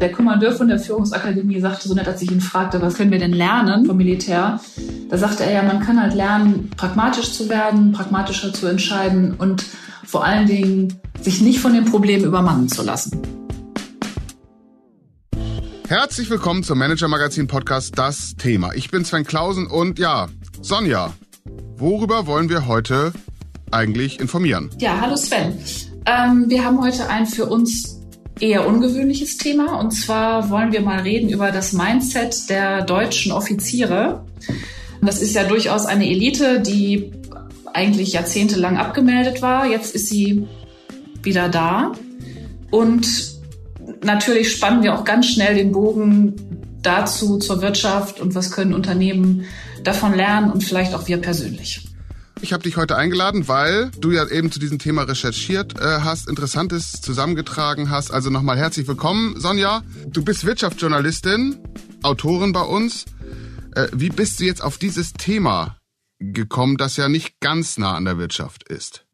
Der Kommandeur von der Führungsakademie sagte so nett, als ich ihn fragte, was können wir denn lernen vom Militär? Da sagte er ja, man kann halt lernen, pragmatisch zu werden, pragmatischer zu entscheiden und vor allen Dingen sich nicht von den Problemen übermannen zu lassen. Herzlich willkommen zum Manager Magazin Podcast Das Thema. Ich bin Sven Klausen und ja, Sonja, worüber wollen wir heute eigentlich informieren? Ja, hallo Sven. Ähm, wir haben heute ein für uns eher ungewöhnliches Thema und zwar wollen wir mal reden über das Mindset der deutschen Offiziere. Das ist ja durchaus eine Elite, die eigentlich jahrzehntelang abgemeldet war. Jetzt ist sie wieder da und natürlich spannen wir auch ganz schnell den Bogen dazu zur Wirtschaft und was können Unternehmen davon lernen und vielleicht auch wir persönlich. Ich habe dich heute eingeladen, weil du ja eben zu diesem Thema recherchiert äh, hast, Interessantes zusammengetragen hast. Also nochmal herzlich willkommen, Sonja. Du bist Wirtschaftsjournalistin, Autorin bei uns. Äh, wie bist du jetzt auf dieses Thema gekommen, das ja nicht ganz nah an der Wirtschaft ist?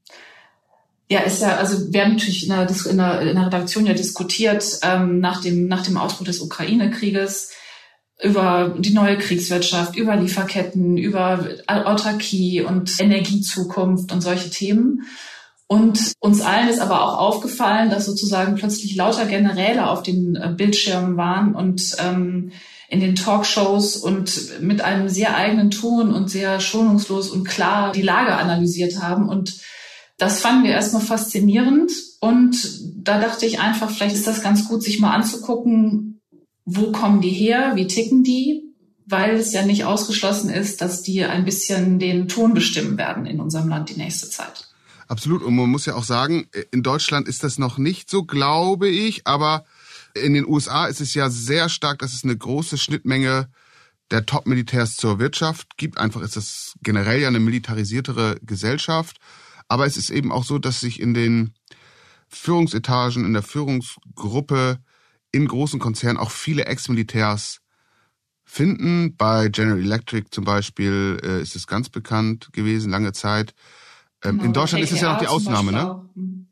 Ja, ist ja, also wir haben natürlich in der, in der, in der Redaktion ja diskutiert ähm, nach, dem, nach dem Ausbruch des Ukraine-Krieges über die neue Kriegswirtschaft, über Lieferketten, über Autarkie und Energiezukunft und solche Themen. Und uns allen ist aber auch aufgefallen, dass sozusagen plötzlich lauter Generäle auf den äh, Bildschirmen waren und ähm, in den Talkshows und mit einem sehr eigenen Ton und sehr schonungslos und klar die Lage analysiert haben. Und das fanden wir erstmal faszinierend. Und da dachte ich einfach, vielleicht ist das ganz gut, sich mal anzugucken, wo kommen die her, wie ticken die, weil es ja nicht ausgeschlossen ist, dass die ein bisschen den Ton bestimmen werden in unserem Land die nächste Zeit. Absolut. Und man muss ja auch sagen, in Deutschland ist das noch nicht so, glaube ich, aber in den USA ist es ja sehr stark, dass es eine große Schnittmenge der Top-Militärs zur Wirtschaft gibt. Einfach ist das generell ja eine militarisiertere Gesellschaft. Aber es ist eben auch so, dass sich in den Führungsetagen, in der Führungsgruppe in großen Konzernen auch viele Ex-Militärs finden. Bei General Electric zum Beispiel äh, ist es ganz bekannt gewesen, lange Zeit. Ähm, genau, in Deutschland KKR ist es ja noch die Ausnahme, ne? Hm.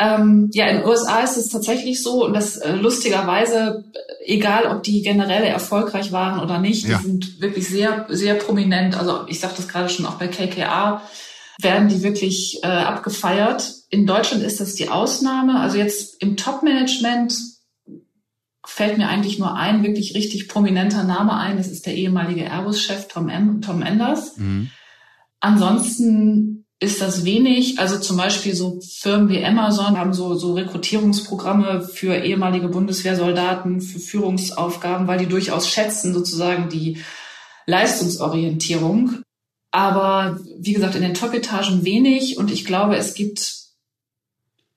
Ähm, ja, in den USA ist es tatsächlich so und das äh, lustigerweise, egal ob die Generäle erfolgreich waren oder nicht, ja. die sind wirklich sehr, sehr prominent. Also ich sagte das gerade schon auch bei KKA, werden die wirklich äh, abgefeiert. In Deutschland ist das die Ausnahme. Also jetzt im Top-Management fällt mir eigentlich nur ein wirklich richtig prominenter Name ein. Das ist der ehemalige Airbus-Chef Tom, Tom Enders. Mhm. Ansonsten ist das wenig. Also zum Beispiel so Firmen wie Amazon haben so, so Rekrutierungsprogramme für ehemalige Bundeswehrsoldaten, für Führungsaufgaben, weil die durchaus schätzen sozusagen die Leistungsorientierung. Aber wie gesagt, in den Top-Etagen wenig. Und ich glaube, es gibt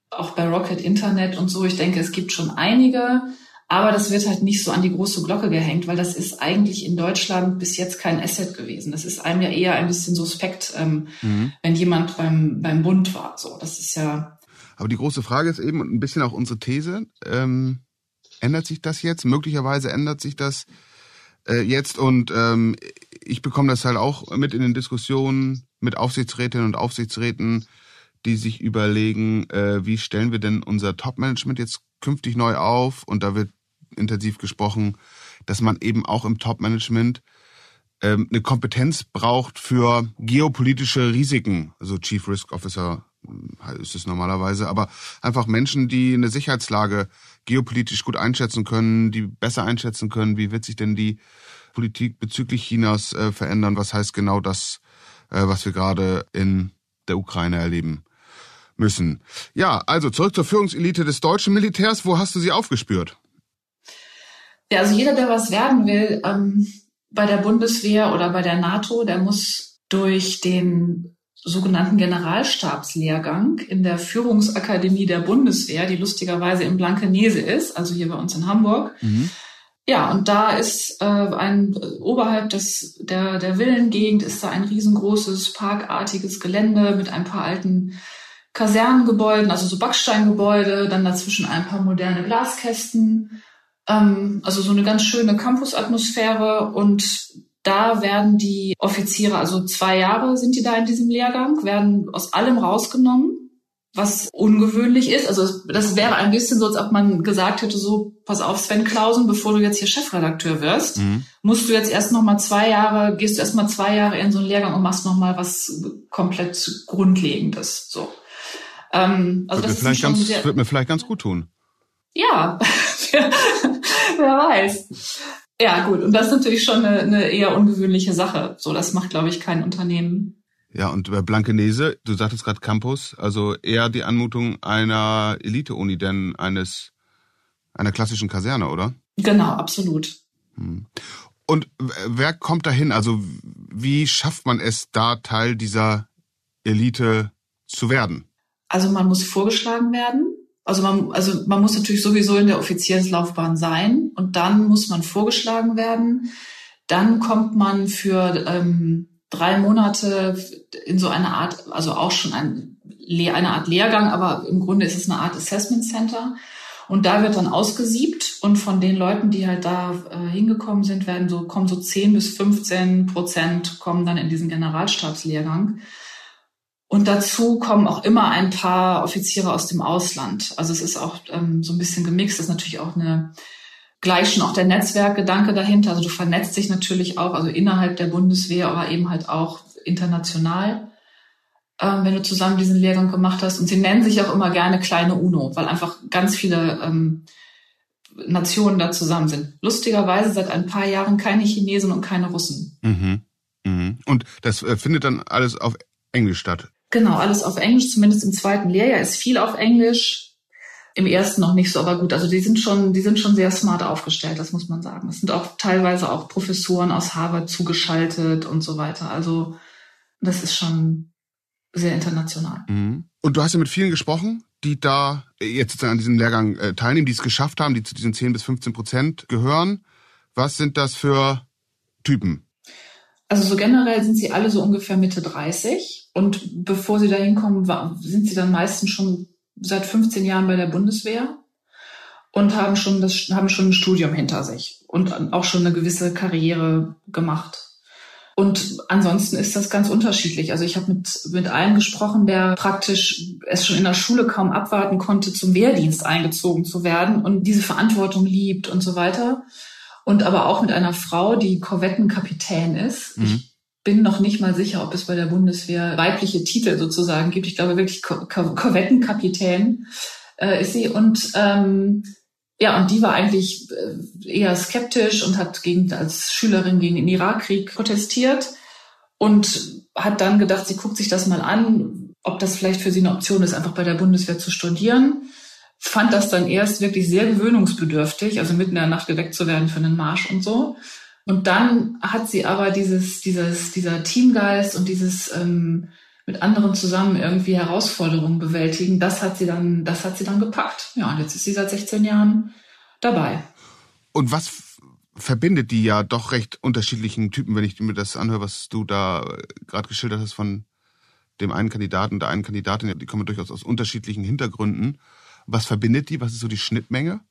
auch bei Rocket Internet und so, ich denke, es gibt schon einige. Aber das wird halt nicht so an die große Glocke gehängt, weil das ist eigentlich in Deutschland bis jetzt kein Asset gewesen. Das ist einem ja eher ein bisschen suspekt, ähm, mhm. wenn jemand beim, beim Bund war. So, das ist ja. Aber die große Frage ist eben und ein bisschen auch unsere These. Ähm, ändert sich das jetzt? Möglicherweise ändert sich das äh, jetzt und ähm, ich bekomme das halt auch mit in den Diskussionen mit Aufsichtsrätinnen und Aufsichtsräten, die sich überlegen, äh, wie stellen wir denn unser Top-Management jetzt künftig neu auf? Und da wird intensiv gesprochen, dass man eben auch im Top-Management ähm, eine Kompetenz braucht für geopolitische Risiken. Also Chief Risk Officer äh, ist es normalerweise, aber einfach Menschen, die eine Sicherheitslage geopolitisch gut einschätzen können, die besser einschätzen können, wie wird sich denn die Politik bezüglich Chinas äh, verändern? Was heißt genau das, äh, was wir gerade in der Ukraine erleben müssen? Ja, also zurück zur Führungselite des deutschen Militärs. Wo hast du sie aufgespürt? Ja, also jeder, der was werden will, ähm, bei der Bundeswehr oder bei der NATO, der muss durch den sogenannten Generalstabslehrgang in der Führungsakademie der Bundeswehr, die lustigerweise in Blankenese ist, also hier bei uns in Hamburg. Mhm. Ja, und da ist äh, ein oberhalb des der der Villengegend ist da ein riesengroßes parkartiges Gelände mit ein paar alten Kasernengebäuden, also so Backsteingebäude, dann dazwischen ein paar moderne Glaskästen, ähm, also so eine ganz schöne Campusatmosphäre und da werden die Offiziere, also zwei Jahre sind die da in diesem Lehrgang, werden aus allem rausgenommen was ungewöhnlich ist. Also das wäre ein bisschen so, als ob man gesagt hätte, so, pass auf, Sven Klausen, bevor du jetzt hier Chefredakteur wirst, mhm. musst du jetzt erst noch mal zwei Jahre, gehst du erst mal zwei Jahre in so einen Lehrgang und machst noch mal was komplett Grundlegendes. So. Ähm, also wird, das mir vielleicht ganz, sehr, wird mir vielleicht ganz gut tun. Ja, wer weiß. Ja, gut. Und das ist natürlich schon eine, eine eher ungewöhnliche Sache. So, das macht, glaube ich, kein Unternehmen ja, und bei Blankenese, du sagtest gerade Campus, also eher die Anmutung einer Elite-Uni, denn eines einer klassischen Kaserne, oder? Genau, absolut. Hm. Und wer kommt dahin? Also wie schafft man es, da Teil dieser Elite zu werden? Also man muss vorgeschlagen werden. Also man, also man muss natürlich sowieso in der Offizierslaufbahn sein und dann muss man vorgeschlagen werden. Dann kommt man für ähm, drei Monate in so eine Art, also auch schon ein, eine Art Lehrgang, aber im Grunde ist es eine Art Assessment Center. Und da wird dann ausgesiebt und von den Leuten, die halt da äh, hingekommen sind, werden so, kommen so 10 bis 15 Prozent kommen dann in diesen Generalstabslehrgang. Und dazu kommen auch immer ein paar Offiziere aus dem Ausland. Also es ist auch ähm, so ein bisschen gemixt. Das ist natürlich auch eine gleich schon auch der Netzwerkgedanke dahinter. Also du vernetzt dich natürlich auch, also innerhalb der Bundeswehr, aber eben halt auch international, ähm, wenn du zusammen diesen Lehrgang gemacht hast. Und sie nennen sich auch immer gerne kleine UNO, weil einfach ganz viele ähm, Nationen da zusammen sind. Lustigerweise seit ein paar Jahren keine Chinesen und keine Russen. Mhm. Mhm. Und das äh, findet dann alles auf Englisch statt? Genau, alles auf Englisch, zumindest im zweiten Lehrjahr ist viel auf Englisch im ersten noch nicht so, aber gut, also die sind schon, die sind schon sehr smart aufgestellt, das muss man sagen. Es sind auch teilweise auch Professoren aus Harvard zugeschaltet und so weiter. Also das ist schon sehr international. Mhm. Und du hast ja mit vielen gesprochen, die da jetzt sozusagen an diesem Lehrgang äh, teilnehmen, die es geschafft haben, die zu diesen 10 bis 15 Prozent gehören. Was sind das für Typen? Also so generell sind sie alle so ungefähr Mitte 30 und bevor sie da hinkommen, sind sie dann meistens schon seit 15 Jahren bei der Bundeswehr und haben schon das haben schon ein Studium hinter sich und auch schon eine gewisse Karriere gemacht. Und ansonsten ist das ganz unterschiedlich. Also ich habe mit mit allen gesprochen, der praktisch es schon in der Schule kaum abwarten konnte, zum Wehrdienst eingezogen zu werden und diese Verantwortung liebt und so weiter. Und aber auch mit einer Frau, die Korvettenkapitän ist. Mhm. Ich bin noch nicht mal sicher, ob es bei der Bundeswehr weibliche Titel sozusagen gibt. Ich glaube wirklich Korvettenkapitän äh, ist sie. Und ähm, ja, und die war eigentlich äh, eher skeptisch und hat gegen, als Schülerin gegen den Irakkrieg protestiert und hat dann gedacht, sie guckt sich das mal an, ob das vielleicht für sie eine Option ist, einfach bei der Bundeswehr zu studieren. Fand das dann erst wirklich sehr gewöhnungsbedürftig, also mitten in der Nacht geweckt zu werden für einen Marsch und so. Und dann hat sie aber dieses, dieses, dieser Teamgeist und dieses ähm, mit anderen zusammen irgendwie Herausforderungen bewältigen, das hat sie dann, das hat sie dann gepackt. Ja, und jetzt ist sie seit 16 Jahren dabei. Und was verbindet die ja doch recht unterschiedlichen Typen, wenn ich mir das anhöre, was du da gerade geschildert hast von dem einen Kandidaten, der einen Kandidatin, die kommen durchaus aus unterschiedlichen Hintergründen. Was verbindet die? Was ist so die Schnittmenge?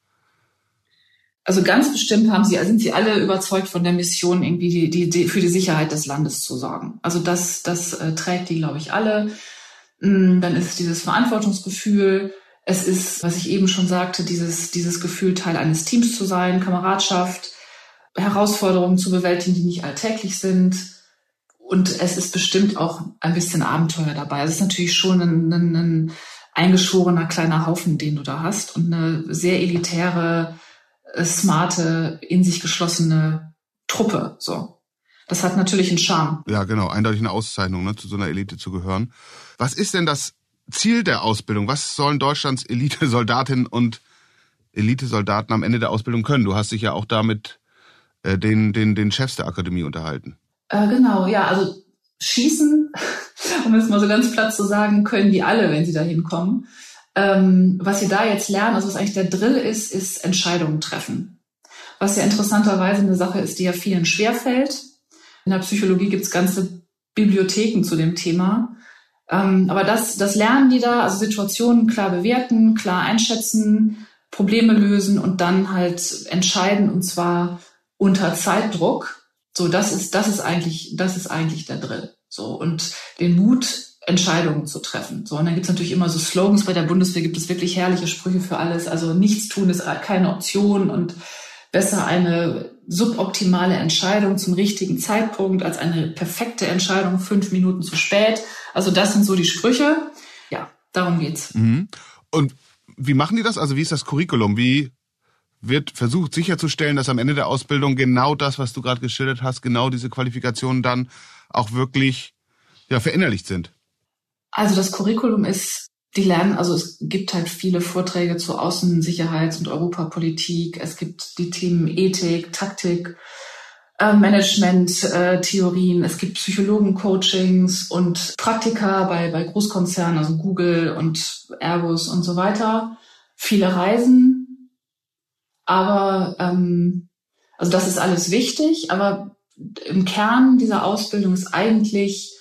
Also ganz bestimmt haben sie, sind sie alle überzeugt von der Mission, irgendwie die, die, die für die Sicherheit des Landes zu sorgen. Also das, das äh, trägt die, glaube ich, alle. Mm, dann ist dieses Verantwortungsgefühl. Es ist, was ich eben schon sagte, dieses, dieses Gefühl, Teil eines Teams zu sein, Kameradschaft, Herausforderungen zu bewältigen, die nicht alltäglich sind. Und es ist bestimmt auch ein bisschen Abenteuer dabei. Es ist natürlich schon ein, ein, ein eingeschworener kleiner Haufen, den du da hast und eine sehr elitäre smarte, in sich geschlossene Truppe. So. Das hat natürlich einen Charme. Ja, genau, eindeutig eine Auszeichnung, ne, zu so einer Elite zu gehören. Was ist denn das Ziel der Ausbildung? Was sollen Deutschlands Elite-Soldatinnen und Elite-Soldaten am Ende der Ausbildung können? Du hast dich ja auch damit äh, den, den, den Chefs der Akademie unterhalten. Äh, genau, ja, also schießen, um es mal so ganz platt zu sagen, können die alle, wenn sie da hinkommen. Ähm, was sie da jetzt lernen, also was eigentlich der Drill ist, ist Entscheidungen treffen. Was ja interessanterweise eine Sache ist, die ja vielen schwerfällt. In der Psychologie gibt's ganze Bibliotheken zu dem Thema. Ähm, aber das, das lernen die da, also Situationen klar bewerten, klar einschätzen, Probleme lösen und dann halt entscheiden und zwar unter Zeitdruck. So, das ist, das ist eigentlich, das ist eigentlich der Drill. So, und den Mut Entscheidungen zu treffen. So, und dann gibt es natürlich immer so Slogans bei der Bundeswehr, gibt es wirklich herrliche Sprüche für alles. Also nichts tun ist keine Option und besser eine suboptimale Entscheidung zum richtigen Zeitpunkt als eine perfekte Entscheidung fünf Minuten zu spät. Also das sind so die Sprüche. Ja, darum geht's. Mhm. Und wie machen die das? Also wie ist das Curriculum? Wie wird versucht sicherzustellen, dass am Ende der Ausbildung genau das, was du gerade geschildert hast, genau diese Qualifikationen dann auch wirklich ja, verinnerlicht sind? Also das Curriculum ist, die lernen, also es gibt halt viele Vorträge zur Außensicherheits- und Europapolitik. Es gibt die Themen Ethik, Taktik, äh, Management, äh. Es gibt Psychologen-Coachings und Praktika bei, bei Großkonzernen, also Google und Airbus und so weiter. Viele Reisen. Aber, ähm, also das ist alles wichtig, aber im Kern dieser Ausbildung ist eigentlich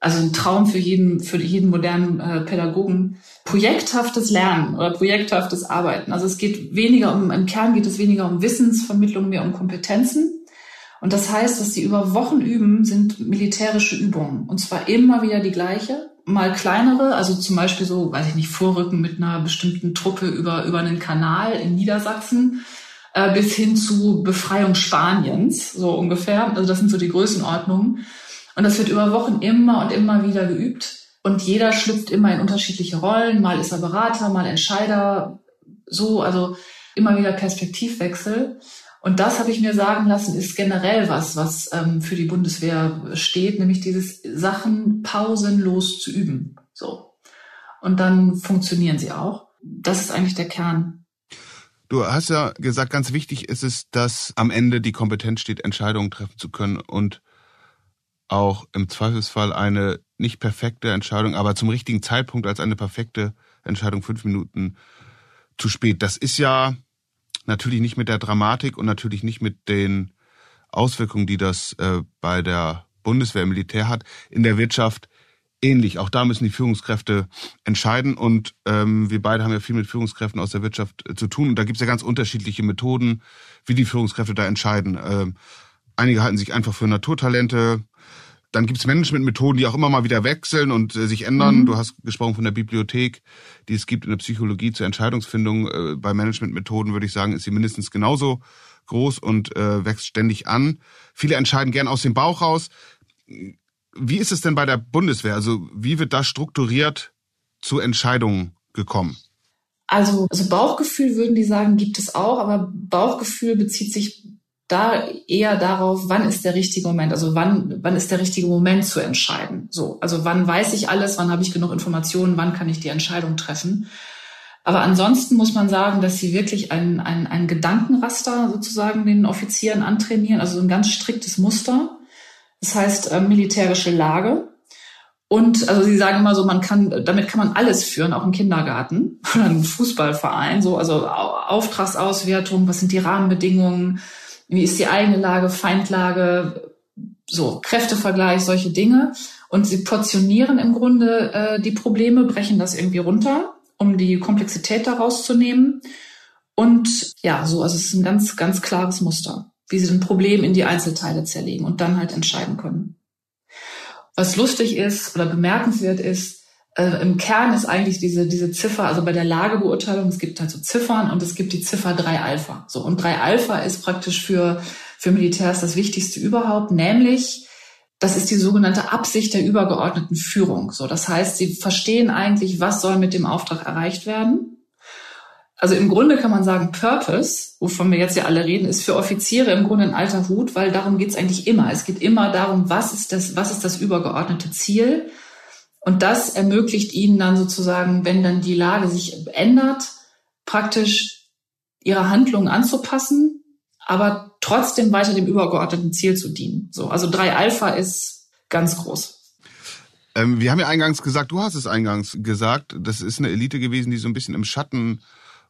also ein Traum für jeden, für jeden modernen äh, Pädagogen, projekthaftes Lernen oder projekthaftes Arbeiten. Also es geht weniger um, im Kern geht es weniger um Wissensvermittlung, mehr um Kompetenzen. Und das heißt, dass sie über Wochen üben, sind militärische Übungen. Und zwar immer wieder die gleiche, mal kleinere, also zum Beispiel so, weiß ich nicht, Vorrücken mit einer bestimmten Truppe über, über einen Kanal in Niedersachsen, äh, bis hin zu Befreiung Spaniens, so ungefähr. Also das sind so die Größenordnungen. Und das wird über Wochen immer und immer wieder geübt. Und jeder schlüpft immer in unterschiedliche Rollen. Mal ist er Berater, mal Entscheider. So, also immer wieder Perspektivwechsel. Und das habe ich mir sagen lassen, ist generell was, was ähm, für die Bundeswehr steht, nämlich dieses Sachen pausenlos zu üben. So. Und dann funktionieren sie auch. Das ist eigentlich der Kern. Du hast ja gesagt, ganz wichtig ist es, dass am Ende die Kompetenz steht, Entscheidungen treffen zu können und auch im Zweifelsfall eine nicht perfekte Entscheidung, aber zum richtigen Zeitpunkt als eine perfekte Entscheidung fünf Minuten zu spät. Das ist ja natürlich nicht mit der Dramatik und natürlich nicht mit den Auswirkungen, die das äh, bei der Bundeswehr im Militär hat, in der Wirtschaft ähnlich. Auch da müssen die Führungskräfte entscheiden und ähm, wir beide haben ja viel mit Führungskräften aus der Wirtschaft äh, zu tun und da gibt es ja ganz unterschiedliche Methoden, wie die Führungskräfte da entscheiden. Ähm, einige halten sich einfach für Naturtalente, dann gibt's Managementmethoden, die auch immer mal wieder wechseln und äh, sich ändern. Mhm. Du hast gesprochen von der Bibliothek, die es gibt in der Psychologie zur Entscheidungsfindung. Äh, bei Managementmethoden würde ich sagen, ist sie mindestens genauso groß und äh, wächst ständig an. Viele entscheiden gern aus dem Bauch raus. Wie ist es denn bei der Bundeswehr? Also wie wird da strukturiert zu Entscheidungen gekommen? Also, also Bauchgefühl würden die sagen, gibt es auch, aber Bauchgefühl bezieht sich da eher darauf, wann ist der richtige Moment, also wann, wann ist der richtige Moment zu entscheiden. So, also wann weiß ich alles, wann habe ich genug Informationen, wann kann ich die Entscheidung treffen. Aber ansonsten muss man sagen, dass sie wirklich ein, ein, ein Gedankenraster sozusagen den Offizieren antrainieren, also ein ganz striktes Muster. Das heißt äh, militärische Lage. Und also sie sagen immer so, man kann, damit kann man alles führen, auch im Kindergarten oder im Fußballverein, so, also Auftragsauswertung, was sind die Rahmenbedingungen, wie ist die eigene Lage, Feindlage, so Kräftevergleich, solche Dinge. Und sie portionieren im Grunde äh, die Probleme, brechen das irgendwie runter, um die Komplexität daraus zu nehmen. Und ja, so, also es ist ein ganz, ganz klares Muster, wie sie ein Problem in die Einzelteile zerlegen und dann halt entscheiden können. Was lustig ist oder bemerkenswert ist, äh, im Kern ist eigentlich diese, diese Ziffer, also bei der Lagebeurteilung, es gibt halt so Ziffern und es gibt die Ziffer 3 Alpha. So, und 3 Alpha ist praktisch für, für Militärs das Wichtigste überhaupt, nämlich, das ist die sogenannte Absicht der übergeordneten Führung. So, das heißt, sie verstehen eigentlich, was soll mit dem Auftrag erreicht werden. Also im Grunde kann man sagen, Purpose, wovon wir jetzt ja alle reden, ist für Offiziere im Grunde ein alter Hut, weil darum geht es eigentlich immer. Es geht immer darum, was ist das, was ist das übergeordnete Ziel und das ermöglicht ihnen dann sozusagen, wenn dann die Lage sich ändert, praktisch ihre Handlungen anzupassen, aber trotzdem weiter dem übergeordneten Ziel zu dienen. So, also drei Alpha ist ganz groß. Ähm, wir haben ja eingangs gesagt, du hast es eingangs gesagt, das ist eine Elite gewesen, die so ein bisschen im Schatten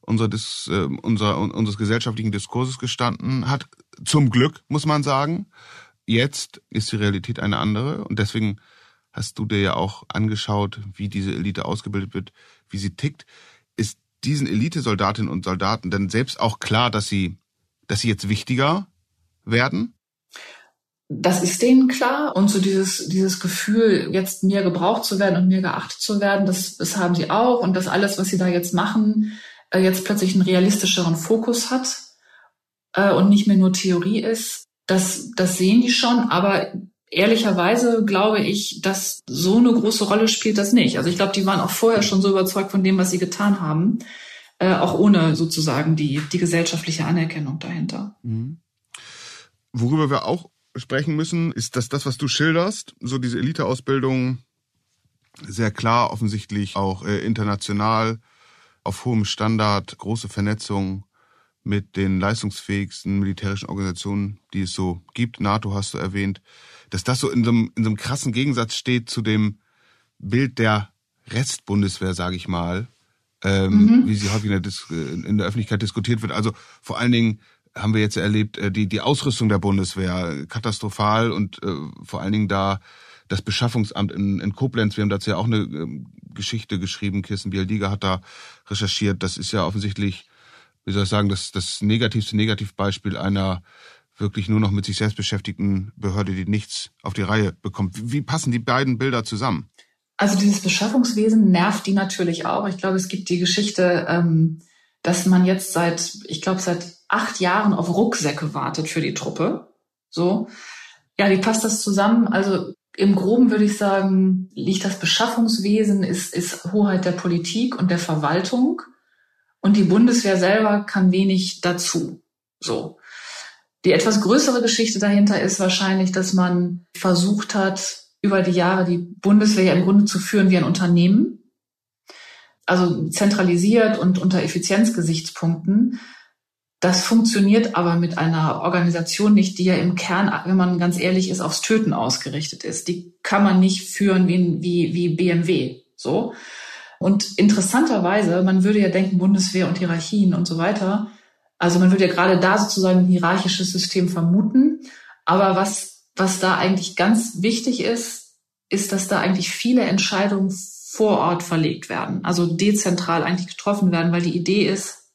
unserer, des, äh, unserer, unseres gesellschaftlichen Diskurses gestanden hat. Zum Glück, muss man sagen. Jetzt ist die Realität eine andere und deswegen hast du dir ja auch angeschaut, wie diese Elite ausgebildet wird, wie sie tickt. Ist diesen Elitesoldatinnen und Soldaten denn selbst auch klar, dass sie, dass sie jetzt wichtiger werden? das ist denen klar. Und so dieses, dieses Gefühl, jetzt mehr gebraucht zu werden und mehr geachtet zu werden, das, das haben sie auch. Und dass alles, was sie da jetzt machen, äh, jetzt plötzlich einen realistischeren Fokus hat äh, und nicht mehr nur Theorie ist, das, das sehen die schon. Aber ehrlicherweise glaube ich, dass so eine große Rolle spielt das nicht. Also ich glaube, die waren auch vorher schon so überzeugt von dem, was sie getan haben, äh, auch ohne sozusagen die, die gesellschaftliche Anerkennung dahinter. Mhm. Worüber wir auch sprechen müssen, ist, dass das, was du schilderst, so diese Eliteausbildung, sehr klar offensichtlich auch äh, international auf hohem Standard, große Vernetzung mit den leistungsfähigsten militärischen Organisationen, die es so gibt. NATO hast du erwähnt, dass das so in so einem, in so einem krassen Gegensatz steht zu dem Bild der Restbundeswehr, sage ich mal, ähm, mhm. wie sie häufig in der, in der Öffentlichkeit diskutiert wird. Also vor allen Dingen haben wir jetzt erlebt, äh, die, die Ausrüstung der Bundeswehr katastrophal und äh, vor allen Dingen da das Beschaffungsamt in, in Koblenz, wir haben dazu ja auch eine äh, Geschichte geschrieben, Kirsten Bialdiger hat da recherchiert, das ist ja offensichtlich, wie soll ich sagen, das, das negativste Negativbeispiel einer wirklich nur noch mit sich selbst beschäftigten Behörde, die nichts auf die Reihe bekommt. Wie passen die beiden Bilder zusammen? Also dieses Beschaffungswesen nervt die natürlich auch. Ich glaube, es gibt die Geschichte, ähm, dass man jetzt seit, ich glaube, seit acht Jahren auf Rucksäcke wartet für die Truppe. So. Ja, wie passt das zusammen? Also im Groben würde ich sagen, liegt das Beschaffungswesen, ist, ist Hoheit der Politik und der Verwaltung. Und die Bundeswehr selber kann wenig dazu. So. Die etwas größere Geschichte dahinter ist wahrscheinlich, dass man versucht hat, über die Jahre die Bundeswehr ja im Grunde zu führen wie ein Unternehmen also zentralisiert und unter Effizienzgesichtspunkten. Das funktioniert aber mit einer Organisation nicht, die ja im Kern, wenn man ganz ehrlich ist, aufs Töten ausgerichtet ist. Die kann man nicht führen wie, wie, wie BMW, so. Und interessanterweise, man würde ja denken, Bundeswehr und Hierarchien und so weiter. Also man würde ja gerade da sozusagen ein hierarchisches System vermuten. Aber was, was da eigentlich ganz wichtig ist, ist, dass da eigentlich viele Entscheidungen vor Ort verlegt werden, also dezentral eigentlich getroffen werden, weil die Idee ist,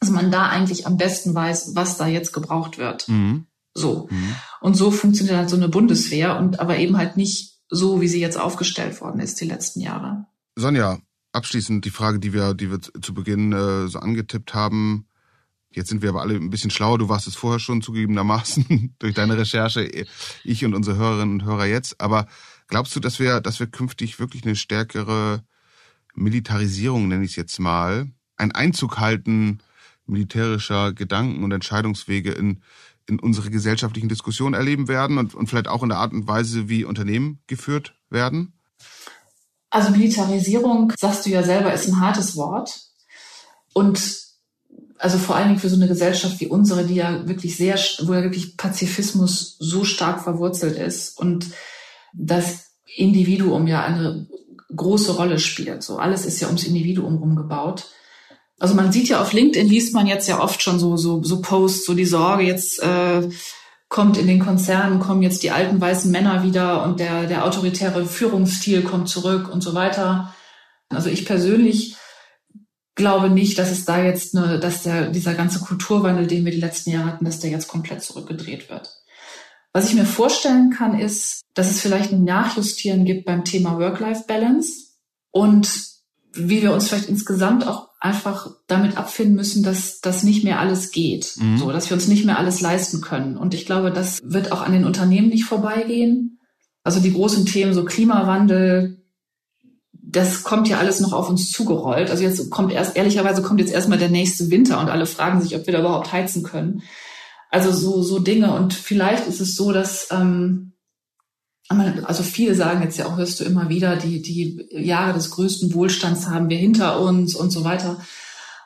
dass man da eigentlich am besten weiß, was da jetzt gebraucht wird. Mhm. So. Mhm. Und so funktioniert halt so eine Bundeswehr und aber eben halt nicht so, wie sie jetzt aufgestellt worden ist die letzten Jahre. Sonja, abschließend die Frage, die wir, die wir zu Beginn äh, so angetippt haben. Jetzt sind wir aber alle ein bisschen schlauer. Du warst es vorher schon zugegebenermaßen durch deine Recherche. Ich und unsere Hörerinnen und Hörer jetzt. Aber Glaubst du, dass wir, dass wir künftig wirklich eine stärkere Militarisierung, nenne ich es jetzt mal, ein Einzug halten militärischer Gedanken und Entscheidungswege in, in unsere gesellschaftlichen Diskussionen erleben werden und, und vielleicht auch in der Art und Weise, wie Unternehmen geführt werden? Also Militarisierung, sagst du ja selber, ist ein hartes Wort. Und also vor allen Dingen für so eine Gesellschaft wie unsere, die ja wirklich sehr, wo ja wirklich Pazifismus so stark verwurzelt ist und das Individuum ja eine große Rolle spielt. So alles ist ja ums Individuum rumgebaut. Also man sieht ja auf LinkedIn liest man jetzt ja oft schon so so so Posts, so die Sorge jetzt äh, kommt in den Konzernen kommen jetzt die alten weißen Männer wieder und der der autoritäre Führungsstil kommt zurück und so weiter. Also ich persönlich glaube nicht, dass es da jetzt eine, dass der dieser ganze Kulturwandel, den wir die letzten Jahre hatten, dass der jetzt komplett zurückgedreht wird. Was ich mir vorstellen kann, ist, dass es vielleicht ein Nachjustieren gibt beim Thema Work-Life-Balance und wie wir uns vielleicht insgesamt auch einfach damit abfinden müssen, dass das nicht mehr alles geht, mhm. so dass wir uns nicht mehr alles leisten können. Und ich glaube, das wird auch an den Unternehmen nicht vorbeigehen. Also die großen Themen, so Klimawandel, das kommt ja alles noch auf uns zugerollt. Also jetzt kommt erst, ehrlicherweise kommt jetzt erstmal der nächste Winter und alle fragen sich, ob wir da überhaupt heizen können. Also so, so Dinge. Und vielleicht ist es so, dass, ähm, also viele sagen jetzt ja auch, hörst du immer wieder, die, die Jahre des größten Wohlstands haben wir hinter uns und so weiter.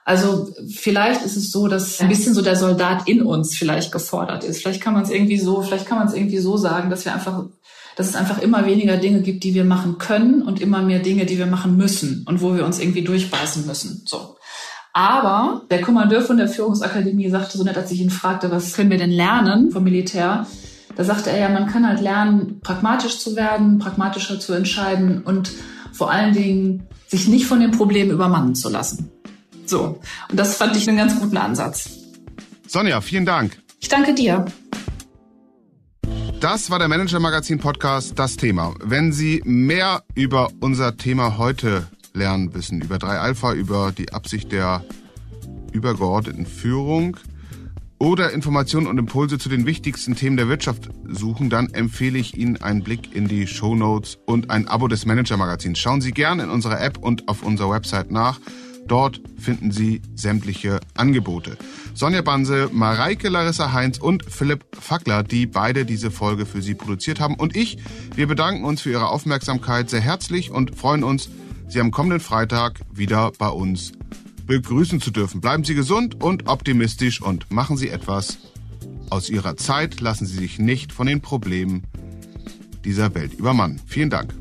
Also vielleicht ist es so, dass ein bisschen so der Soldat in uns vielleicht gefordert ist. Vielleicht kann man es irgendwie so, vielleicht kann man es irgendwie so sagen, dass wir einfach, dass es einfach immer weniger Dinge gibt, die wir machen können und immer mehr Dinge, die wir machen müssen und wo wir uns irgendwie durchbeißen müssen. So. Aber der Kommandeur von der Führungsakademie sagte so nett, als ich ihn fragte, was können wir denn lernen vom Militär? Da sagte er ja, man kann halt lernen, pragmatisch zu werden, pragmatischer zu entscheiden und vor allen Dingen sich nicht von den Problemen übermannen zu lassen. So. Und das fand ich einen ganz guten Ansatz. Sonja, vielen Dank. Ich danke dir. Das war der Manager Magazin Podcast, das Thema. Wenn Sie mehr über unser Thema heute lernen wissen, über 3 Alpha, über die Absicht der übergeordneten Führung, oder Informationen und Impulse zu den wichtigsten Themen der Wirtschaft suchen, dann empfehle ich Ihnen einen Blick in die Show Notes und ein Abo des Manager Magazins. Schauen Sie gerne in unserer App und auf unserer Website nach. Dort finden Sie sämtliche Angebote. Sonja Banse, Mareike Larissa Heinz und Philipp Fackler, die beide diese Folge für Sie produziert haben. Und ich, wir bedanken uns für Ihre Aufmerksamkeit sehr herzlich und freuen uns, Sie am kommenden Freitag wieder bei uns begrüßen zu dürfen. Bleiben Sie gesund und optimistisch und machen Sie etwas aus Ihrer Zeit. Lassen Sie sich nicht von den Problemen dieser Welt übermannen. Vielen Dank.